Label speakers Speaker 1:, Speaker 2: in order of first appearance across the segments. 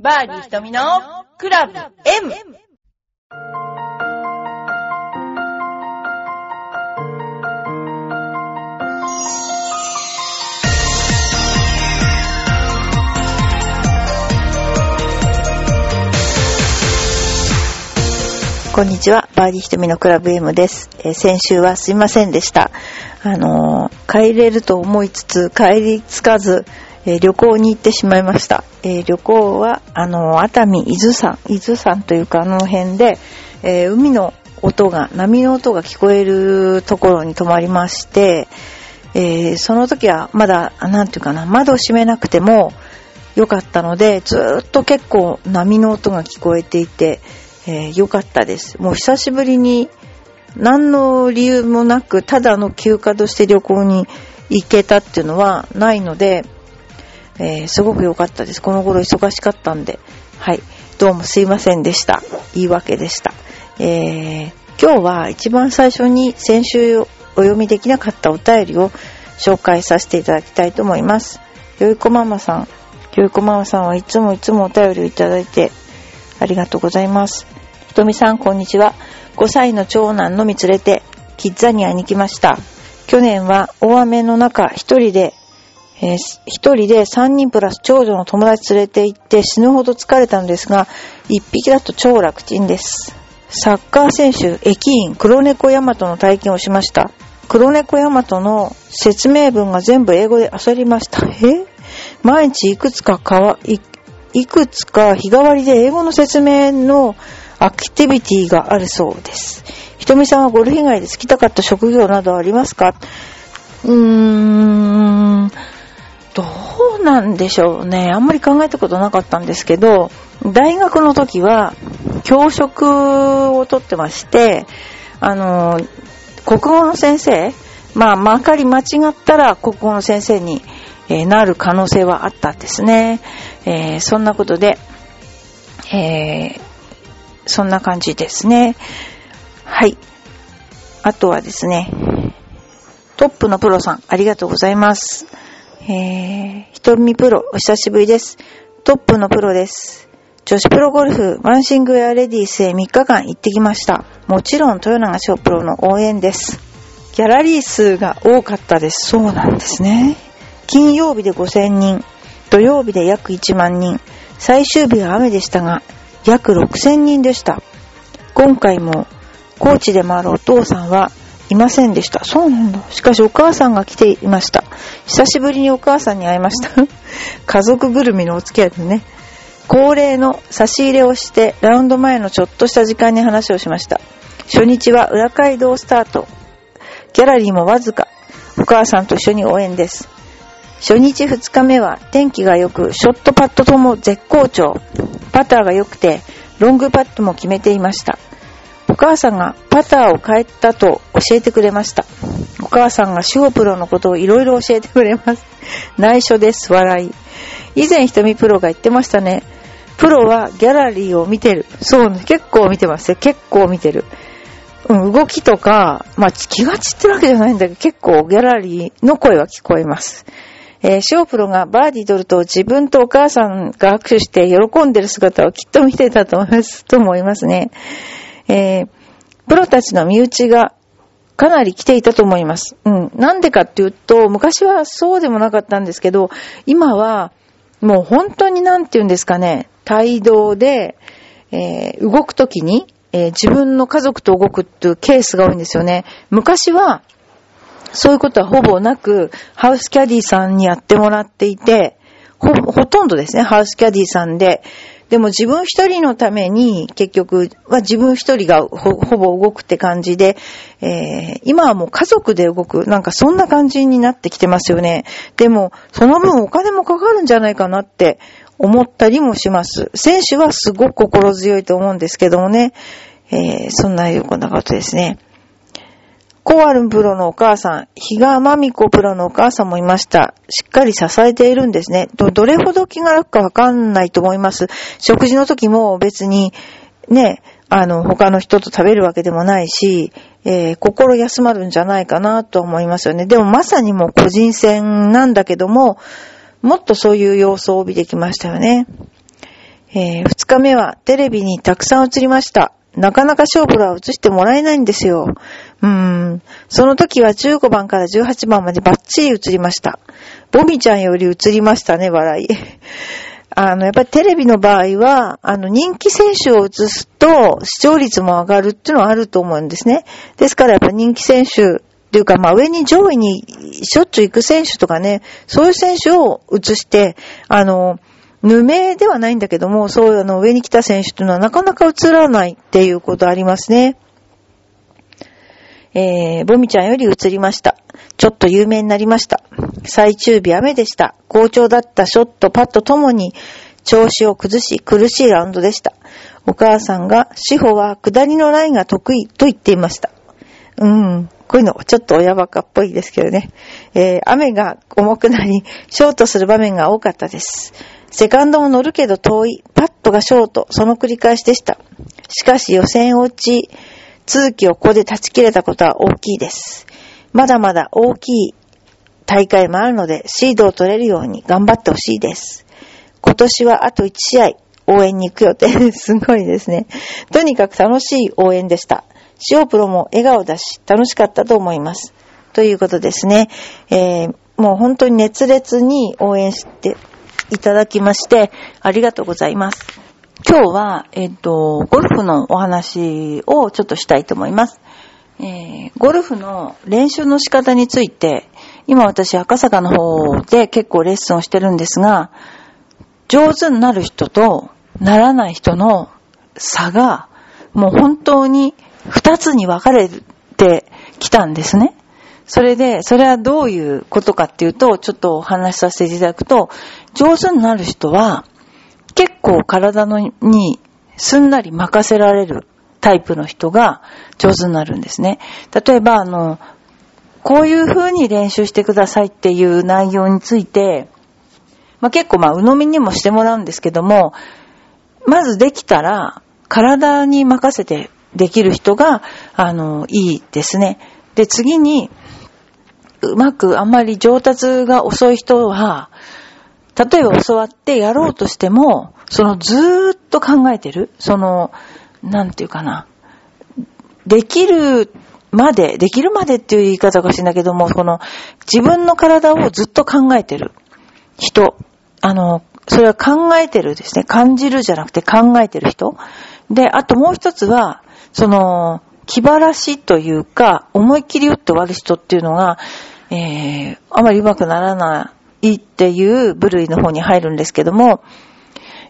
Speaker 1: バーディー瞳のクラブ M!
Speaker 2: こんにちは、バーディーひとみのクラブ M です。えー先週はすいませんでした。あのー帰れると思いつつ、帰りつかず、えー旅行に行ってしまいました。えー旅行は、あの熱海、伊豆山、伊豆山というかあの辺で、えー海の音が、波の音が聞こえるところに泊まりまして、えーその時はまだ、あなんていうかな、窓を閉めなくても良かったので、ずっと結構波の音が聞こえていて、えー良かったです。もう久しぶりに何の理由もなく、ただの休暇として旅行に行けたっていうのはないので、えーすごく良かったです。この頃忙しかったんで。はい。どうもすいませんでした。言い訳でした。えー今日は一番最初に先週お読みできなかったお便りを紹介させていただきたいと思います。よいこママさん。よいこママさんはいつもいつもお便りをいただいてありがとうございます。ひとみさん、こんにちは。5歳の長男のみ連れて、キッザニアに来ました。去年は大雨の中、一人で、えー一人で3人プラス長女の友達連れて行って死ぬほど疲れたのですが、一匹だと超楽ちんです。サッカー選手、駅員、黒猫ヤマトの体験をしました。黒猫ヤマトの説明文が全部英語で焦りました。え？毎日いくつかかわ、いいくつか日替わりで英語の説明のアクティビティがあるそうです。ひとみさんはゴルフ以外で好きたかった職業などありますか？うーん、どうなんでしょうね。あんまり考えたことなかったんですけど、大学の時は教職を取ってまして、あの、国語の先生、まあ、まかり間違ったら国語の先生に、えなる可能性はあったんですね。えーそんなことで、えーそんな感じですね。はい。あとはですね、トップのプロさん、ありがとうございます。えー、ひとみプロ、お久しぶりです。トップのプロです。女子プロゴルフ、ワンシングウェアレディースへ3日間行ってきました。もちろん、豊永翔プロの応援です。ギャラリー数が多かったです。そうなんですね。金曜日で5000人、土曜日で約1万人、最終日は雨でしたが、約6000人でした。今回も、高知でもあるお父さんはいませんでした。そうなんだ。しかしお母さんが来ていました。久しぶりにお母さんに会いました。家族ぐるみのお付き合いですね。恒例の差し入れをして、ラウンド前のちょっとした時間に話をしました。初日は裏街道スタート。ギャラリーもわずか。お母さんと一緒に応援です。初日2日目は天気が良く、ショットパットとも絶好調。パターが良くて、ロングパットも決めていました。お母さんがパターを変えたと教えてくれました。お母さんがシオプロのことをいろいろ教えてくれます。内緒です、笑い。以前、ひとみプロが言ってましたね。プロはギャラリーを見てる。そうね、結構見てますよ。結構見てる。うん、動きとか、まあ、気が散ってるわけじゃないんだけど、結構ギャラリーの声は聞こえます。えー、シオプロがバーディー取ると自分とお母さんが握手して喜んでる姿をきっと見てたと思います、と思いますね。えー、プロたちの身内がかなり来ていたと思います。うん。なんでかっていうと、昔はそうでもなかったんですけど、今はもう本当になんて言うんですかね、帯同で、えー動くときに、えー自分の家族と動くっていうケースが多いんですよね。昔は、そういうことはほぼなく、ハウスキャディさんにやってもらっていて、ほ、ほとんどですね、ハウスキャディさんで。でも自分一人のために、結局は自分一人がほぼ動くって感じで、えー今はもう家族で動く。なんかそんな感じになってきてますよね。でも、その分お金もかかるんじゃないかなって思ったりもします。選手はすごく心強いと思うんですけどもね。えーそんなようなことですね。コアルンプロのお母さん、比嘉真美子プロのお母さんもいました。しっかり支えているんですね。ど、どれほど気が楽かわかんないと思います。食事の時も別に、ね、あの、他の人と食べるわけでもないし、えー心休まるんじゃないかなと思いますよね。でもまさにもう個人戦なんだけども、もっとそういう様子を帯びてきましたよね。えー、2日目はテレビにたくさん映りました。なかなか勝負は映してもらえないんですよ。うん。その時は15番から18番までバッチリ映りました。ボミちゃんより映りましたね、笑い。あの、やっぱりテレビの場合は、あの、人気選手を映すと視聴率も上がるっていうのはあると思うんですね。ですからやっぱ人気選手っていうか、まあ上に上位にしょっちゅう行く選手とかね、そういう選手を映して、あの、無名ではないんだけども、そういうあの上に来た選手というのはなかなか映らないっていうことありますね。えー、ボミちゃんより映りました。ちょっと有名になりました。最終日雨でした。好調だったショット、パットともに調子を崩し苦しいラウンドでした。お母さんが、志保は下りのラインが得意と言っていました。うん。こういうの、ちょっと親バカっぽいですけどね。えー、雨が重くなり、ショートする場面が多かったです。セカンドも乗るけど遠い。パットがショート。その繰り返しでした。しかし予選落ち、通期をここで断ち切れたことは大きいです。まだまだ大きい大会もあるので、シードを取れるように頑張ってほしいです。今年はあと1試合、応援に行く予定すごいですね。とにかく楽しい応援でした。塩プロも笑顔だし、楽しかったと思います。ということですね。えー、もう本当に熱烈に応援していただきまして、ありがとうございます。今日は、えっ、と、ゴルフのお話をちょっとしたいと思います。えー、ゴルフの練習の仕方について、今私赤坂の方で結構レッスンをしてるんですが、上手になる人とならない人の差が、もう本当に二つに分かれてきたんですね。それで、それはどういうことかっていうと、ちょっとお話しさせていただくと、上手になる人は、結構体のにすんなり任せられるタイプの人が上手になるんですね。例えば、あの、こういう風に練習してくださいっていう内容について、まあ、結構まあ、鵜呑みにもしてもらうんですけども、まずできたら、体に任せてできる人が、あの、いいですね。で、次に、うまくあんまり上達が遅い人は、例えば教わってやろうとしても、そのずーっと考えてる、その、なんていうかな、できるまで、できるまでっていう言い方かしらんけども、この自分の体をずっと考えてる人、あの、それは考えてるですね。感じるじゃなくて考えてる人。で、あともう一つは、その、気晴らしというか、思いっきり打って終わる人っていうのが、えー、あまり上手くならないいっていう部類の方に入るんですけども、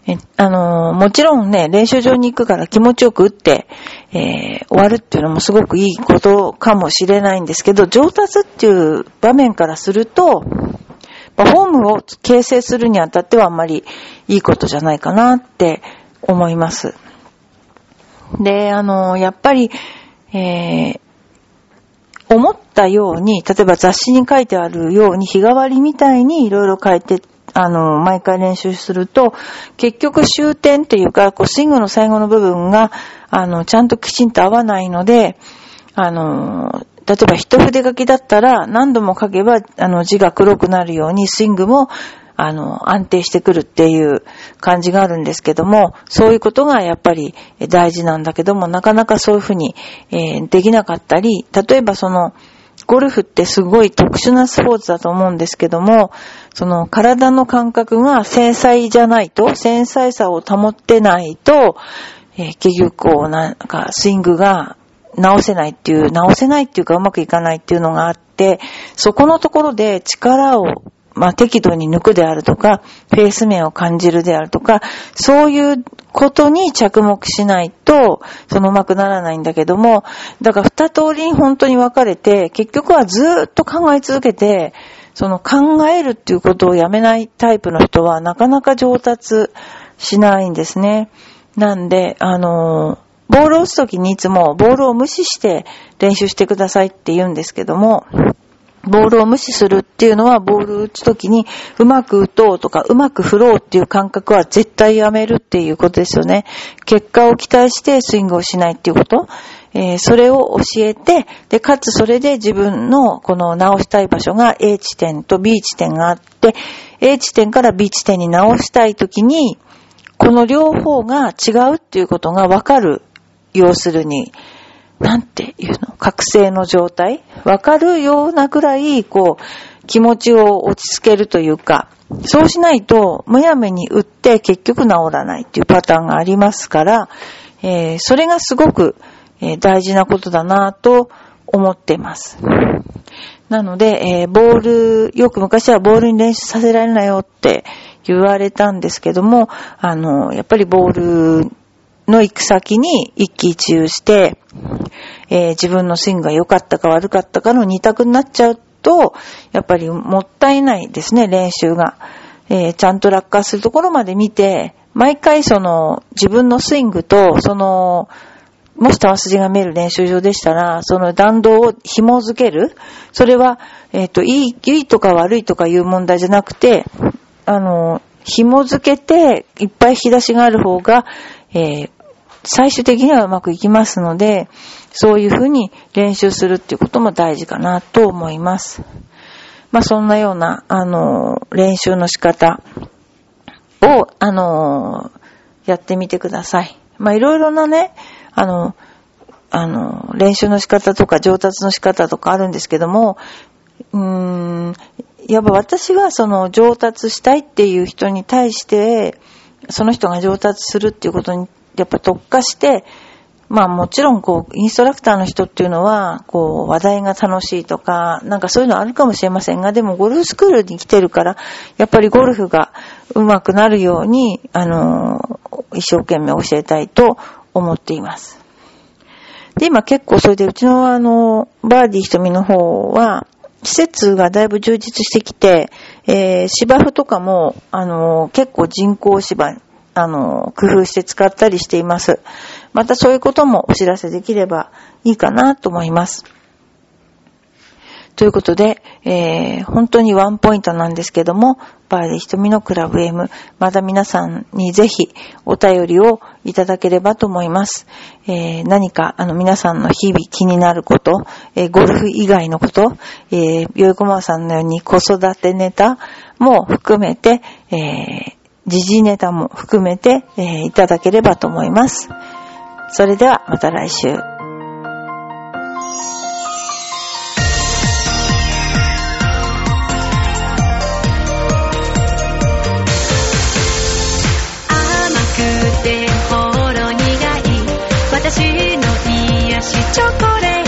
Speaker 2: えあのー、もちろんね、練習場に行くから気持ちよく打って、えー、終わるっていうのもすごくいいことかもしれないんですけど、上達っていう場面からすると、フォームを形成するにあたってはあんまりいいことじゃないかなって思います。で、あの、やっぱり、えー、思ったように、例えば雑誌に書いてあるように、日替わりみたいにいろいろ書いて、あの、毎回練習すると、結局終点っていうか、こう、スイングの最後の部分が、あの、ちゃんときちんと合わないので、あの、例えば一筆書きだったら何度も書けばあの字が黒くなるようにスイングもあの、安定してくるっていう感じがあるんですけども、そういうことがやっぱり大事なんだけども、なかなかそういうふうに、えー、できなかったり、例えばその、ゴルフってすごい特殊なスポーツだと思うんですけども、その体の感覚が繊細じゃないと、繊細さを保ってないと、えー、結局こう、なんかスイングが直せないっていう、直せないっていうかうまくいかないっていうのがあって、そこのところで力をまあ、適度に抜くであるとか、ペース面を感じるであるとか、そういうことに着目しないと、そのうまくならないんだけども、だから二通りに本当に分かれて、結局はずっと考え続けて、その考えるっていうことをやめないタイプの人はなかなか上達しないんですね。なんで、あのボールを打つときにいつもボールを無視して練習してくださいって言うんですけども、ボールを無視するっていうのは、ボール打つときに、うまく打とうとか、うまく振ろうっていう感覚は絶対やめるっていうことですよね。結果を期待してスイングをしないっていうこと。えー、それを教えて、で、かつそれで自分のこの直したい場所が A 地点と B 地点があって、A 地点から B 地点に直したいときに、この両方が違うっていうことがわかる。要するに、なんていうの？覚醒の状態？わかるようなぐらい、こう、気持ちを落ち着けるというか、そうしないと、むやみに打って結局治らないっていうパターンがありますから、えー、それがすごく、えー、大事なことだなと思っています。なので、えー、ボール、よく昔はボールに練習させられないよって言われたんですけども、あの、やっぱりボールの行く先に一喜一憂して、えー、自分のスイングが良かったか悪かったかの二択になっちゃうと、やっぱりもったいないですね、練習が。えー、ちゃんと落下するところまで見て、毎回その自分のスイングと、その、もし球筋が見える練習場でしたら、その弾道を紐づける。それは、えっ、ー、と、いい、いいとか悪いとかいう問題じゃなくて、あの、紐づけて、いっぱい引き出しがある方が、えー、最終的にはうまくいきますので、そういうふうに練習するっていうことも大事かなと思います。まあ、そんなような、あの、練習の仕方を、あの、やってみてください。まあ、いろいろなね、あの、あの、練習の仕方とか上達の仕方とかあるんですけども、うーん、やっぱ私はその上達したいっていう人に対して、その人が上達するっていうことにやっぱ特化して、まあもちろんこう、インストラクターの人っていうのは、こう、話題が楽しいとか、なんかそういうのあるかもしれませんが、でもゴルフスクールに来てるから、やっぱりゴルフが上手くなるように、あの、一生懸命教えたいと思っています。で、今結構それでうちのあの、バーディー瞳の方は、施設がだいぶ充実してきて、えー、芝生とかも、あの、結構人工芝、あの、工夫して使ったりしています。またそういうこともお知らせできればいいかなと思います。ということで、えー、本当にワンポイントなんですけども、バーディ瞳のクラブ M、また皆さんにぜひお便りをいただければと思います。えー、何かあの皆さんの日々気になること、えー、ゴルフ以外のこと、えー、よいこまさんのように子育てネタも含めて、えー、時事ネタも含めて、えー、いただければと思います。それではまた来週。
Speaker 3: 私の癒しチョコレート